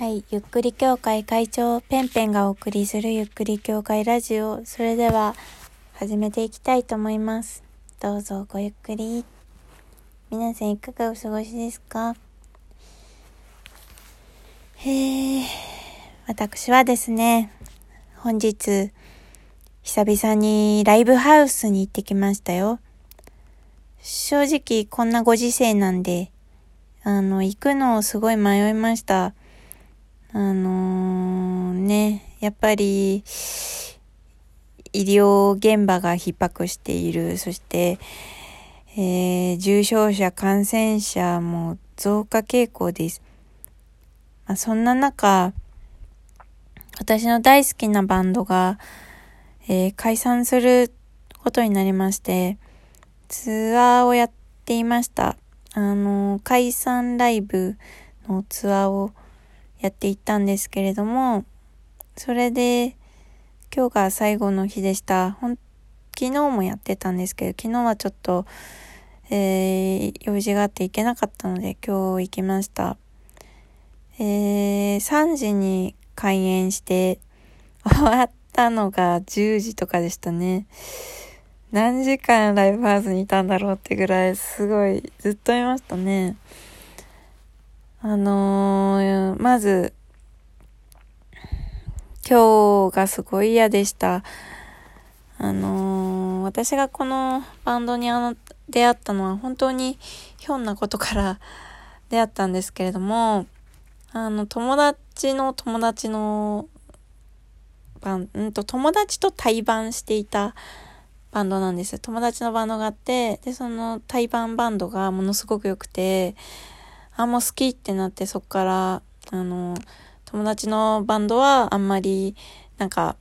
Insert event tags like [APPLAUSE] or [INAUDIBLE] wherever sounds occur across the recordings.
はい。ゆっくり協会会長ペンペンがお送りするゆっくり協会ラジオ。それでは始めていきたいと思います。どうぞごゆっくり。皆さんいかがお過ごしですか？へえ。私はですね、本日、久々にライブハウスに行ってきましたよ。正直こんなご時世なんで、あの、行くのをすごい迷いました。あのー、ね、やっぱり、医療現場が逼迫している。そして、えー、重症者、感染者も増加傾向です。まあ、そんな中、私の大好きなバンドが、えー、解散することになりまして、ツアーをやっていました。あの、解散ライブのツアーをやっていったんですけれども、それで今日が最後の日でした。昨日もやってたんですけど、昨日はちょっと、えー、用事があって行けなかったので今日行きました。えー、3時に開演して [LAUGHS] 終わったのが10時とかでしたね。何時間ライブハウスにいたんだろうってぐらいすごいずっといましたね。あのー、まず、今日がすごい嫌でした。あのー、私がこのバンドにあの出会ったのは本当にひょんなことから出会ったんですけれども、あの、友達の友達のバン、んと、友達と対バンしていたバンドなんです。友達のバンドがあって、で、その対バンバンドがものすごく良くて、あ、もう好きってなって、そっから、あの、友達のバンドはあんまり、なんか、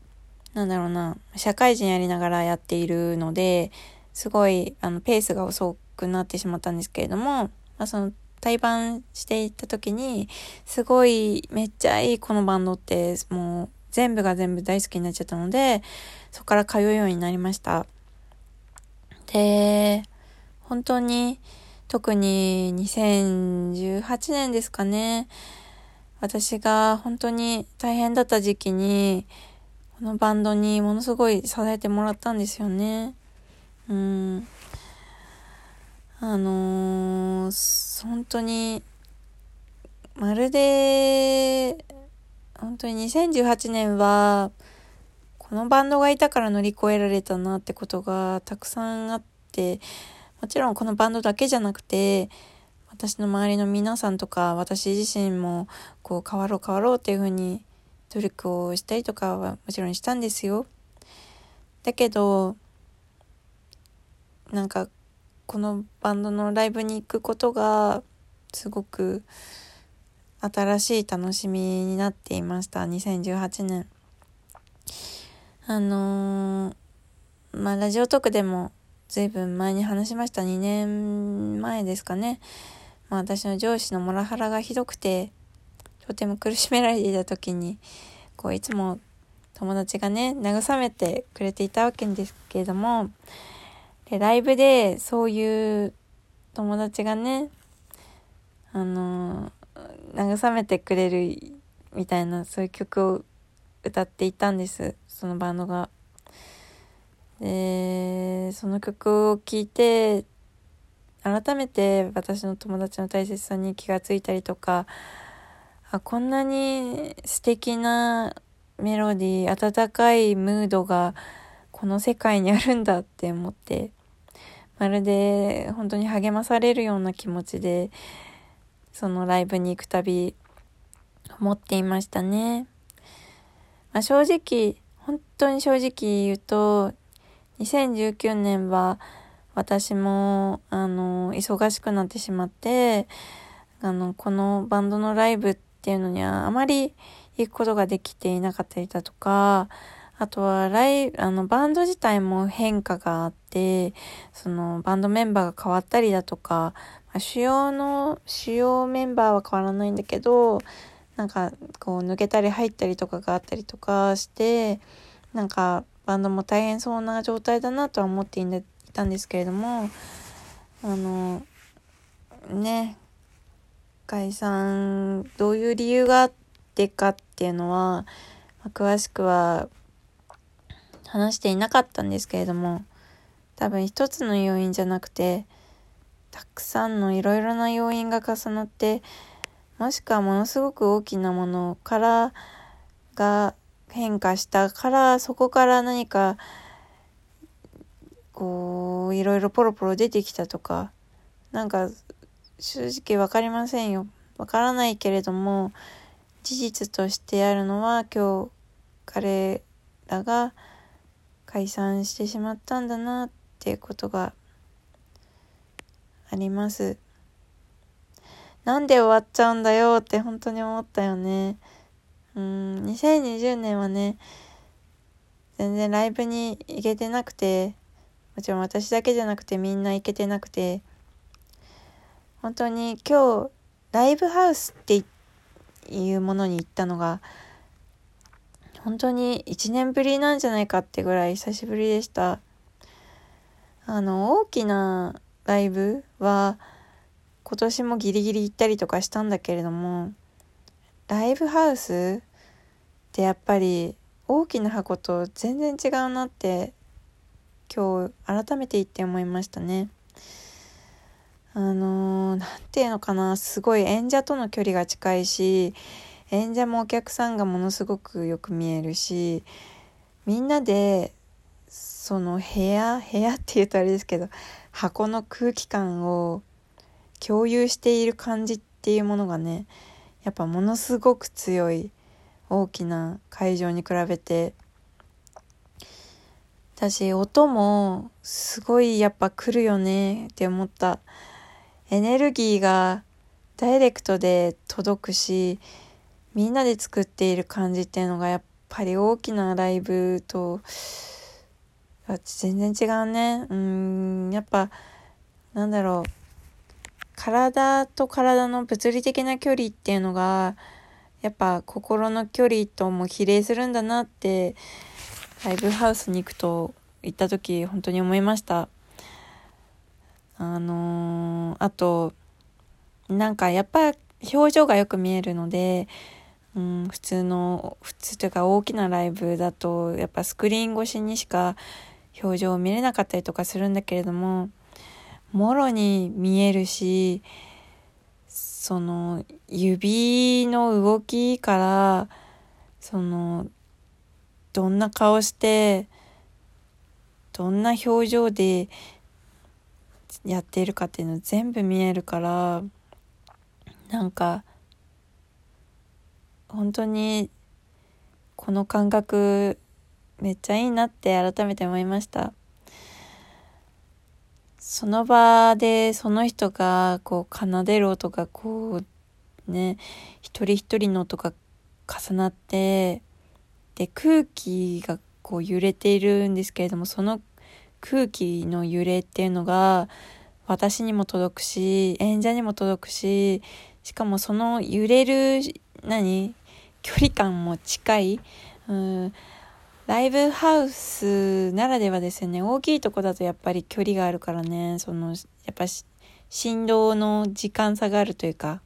なんだろうな、社会人やりながらやっているので、すごい、あの、ペースが遅くなってしまったんですけれども、まあ、その、対バンしていった時に、すごい、めっちゃいいこのバンドって、もう、全部が全部大好きになっちゃったので、そこから通うようになりました。で、本当に、特に2018年ですかね。私が本当に大変だった時期に、このバンドにものすごい支えてもらったんですよね。うん。あのー、本当に、まるで、本当に2018年は、このバンドがいたから乗り越えられたなってことがたくさんあって、もちろんこのバンドだけじゃなくて、私の周りの皆さんとか、私自身も、こう、変わろう変わろうっていうふうに努力をしたりとかはもちろんしたんですよ。だけど、なんか、このバンドのライブに行くことが、すごく新しい楽しみになっていました。2018年。あのー、まあ、ラジオトークでもずいぶん前に話しました。2年前ですかね。まあ、私の上司のモラハラがひどくて、とても苦しめられていた時に、こう、いつも友達がね、慰めてくれていたわけですけれども、で、ライブでそういう友達がね、あの、慰めてくれるみたいな、そういう曲を歌っていたんです。そのバンドが。で、その曲を聴いて、改めて私の友達の大切さに気がついたりとか、あ、こんなに素敵なメロディー、温かいムードがこの世界にあるんだって思って、まるで本当に励まされるような気持ちで、そのライブに行くたび思っていましたね。まあ、正直、本当に正直言うと、2019年は私も、あの、忙しくなってしまって、あの、このバンドのライブっていうのにはあまり行くことができていなかったりだとか、あとはライあの、バンド自体も変化があって、その、バンドメンバーが変わったりだとか、まあ、主要の、主要メンバーは変わらないんだけど、なんか、こう、抜けたり入ったりとかがあったりとかして、なんか、バンドも大変そうな状態だなとは思っていたんですけれども、あの、ね、解散、どういう理由があっでかっていうのは、ま、詳しくは話していなかったんですけれども多分一つの要因じゃなくてたくさんのいろいろな要因が重なってもしくはものすごく大きなものからが変化したからそこから何かこういろいろポロポロ出てきたとかなんか正直分かりませんよ分からないけれども事実としてあるのは今日彼らが解散してしまったんだなっていうことがあります。なんで終わっちゃうんだよって本当に思ったよね。うん、2020年はね、全然ライブに行けてなくて、もちろん私だけじゃなくてみんな行けてなくて、本当に今日、ライブハウスっていうものに行ったのが、本当に1年ぶりなんじゃないかってぐらい久しぶりでした。あの、大きなライブは、今年もギリギリ行ったりとかしたんだけれども、ライブハウスってやっぱり大きな箱と全然違うなって今日改めて言って思いましたね。あの何、て言うのかなすごい演者との距離が近いし演者もお客さんがものすごくよく見えるしみんなでその部屋部屋って言うとあれですけど箱の空気感を共有している感じっていうものがねやっぱものすごく強い大きな会場に比べて。私音もすごいやっぱ来るよねって思った。エネルギーがダイレクトで届くしみんなで作っている感じっていうのがやっぱり大きなライブと全然違うね。うんやっぱなんだろう。体と体の物理的な距離っていうのがやっぱ心の距離とも比例するんだなってライブハウスに行くと行った時本当に思いました。あのー、あとなんかやっぱ表情がよく見えるのでうん、普通の普通というか大きなライブだとやっぱスクリーン越しにしか表情を見れなかったりとかするんだけれどももろに見えるしその指の動きからそのどんな顔してどんな表情でやっているかっていうの全部見えるからなんか本当にこの感覚めっちゃいいなって改めて思いました。その場でその人がこう奏でる音がこうね一人一人の音が重なってで空気がこう揺れているんですけれどもその空気の揺れっていうのが私にも届くし演者にも届くししかもその揺れる何？距離感も近い、うん、ライブハウスならではですね大きいとこだとやっぱり距離があるからねそのやっぱ振動の時間差があるというか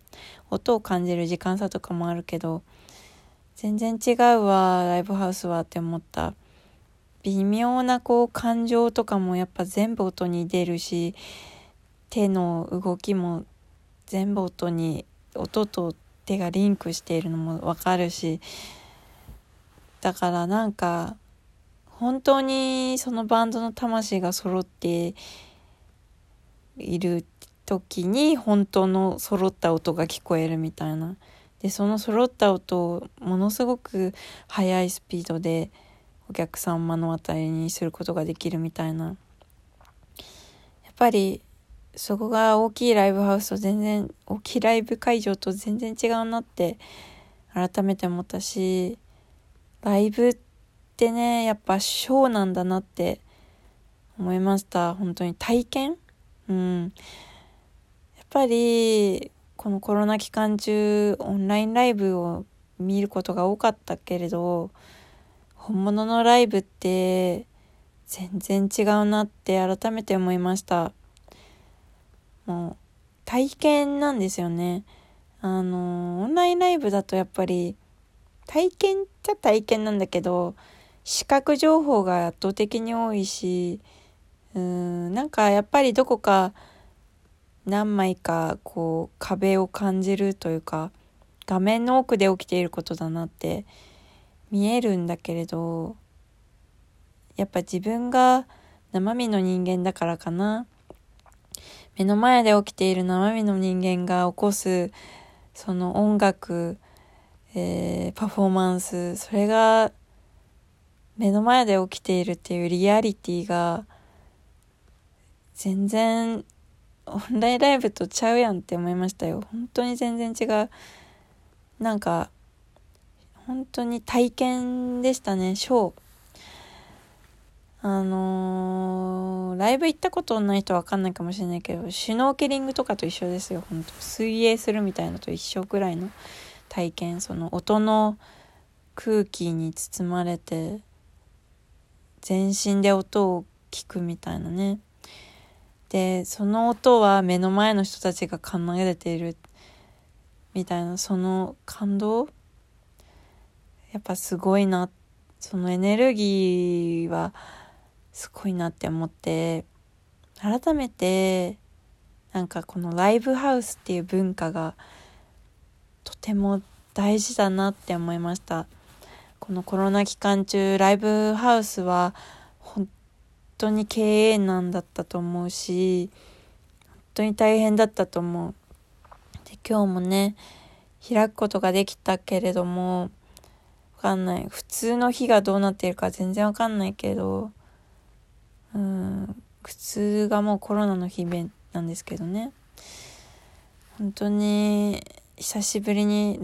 音を感じる時間差とかもあるけど全然違うわライブハウスはって思った。微妙なこう感情とかもやっぱ全部音に出るし手の動きも全部音に音と手がリンクしているのもわかるしだからなんか本当にそのバンドの魂が揃っている時に本当の揃った音が聞こえるみたいな。でその揃った音をものすごく速いスピードでお客さん目の当たりにすることができるみたいな。やっぱりそこが大きいライブハウスと全然大きいライブ会場と全然違うなって改めて思ったしライブってねやっぱショーなんだなって思いました本当に体験うんやっぱりこのコロナ期間中オンラインライブを見ることが多かったけれど本物のライブって全然違うなって改めて思いました。もう体験なんですよね。あのオンラインライブだとやっぱり体験っちゃ体験なんだけど視覚情報が圧倒的に多いしうーんなんかやっぱりどこか何枚かこう壁を感じるというか画面の奥で起きていることだなって見えるんだけれどやっぱ自分が生身の人間だからかな。目の前で起きている生身の人間が起こすその音楽、えー、パフォーマンスそれが目の前で起きているっていうリアリティが全然オンラインライブとちゃうやんって思いましたよ。本当に全然違う。なんか本当に体験でしたねショー。あのー、ライブ行ったことない人は分かんないかもしれないけどシュノーケリングとかと一緒ですよ。本当水泳するみたいなと一緒くらいの。体験その音の空気に包まれて全身で音を聞くみたいなね。でその音は目の前の人たちが奏でているみたいなその感動やっぱすごいなそのエネルギーはすごいなって思って改めてなんかこのライブハウスっていう文化がとても大事だなって思いました。このコロナ期間中ライブハウスは本当に経営難だったと思うし本当に大変だったと思う。で今日もね開くことができたけれどもわかんない。普通の日がどうなっているか全然わかんないけどうん苦痛がもうコロナの日なんですけどね。本当に久しぶりに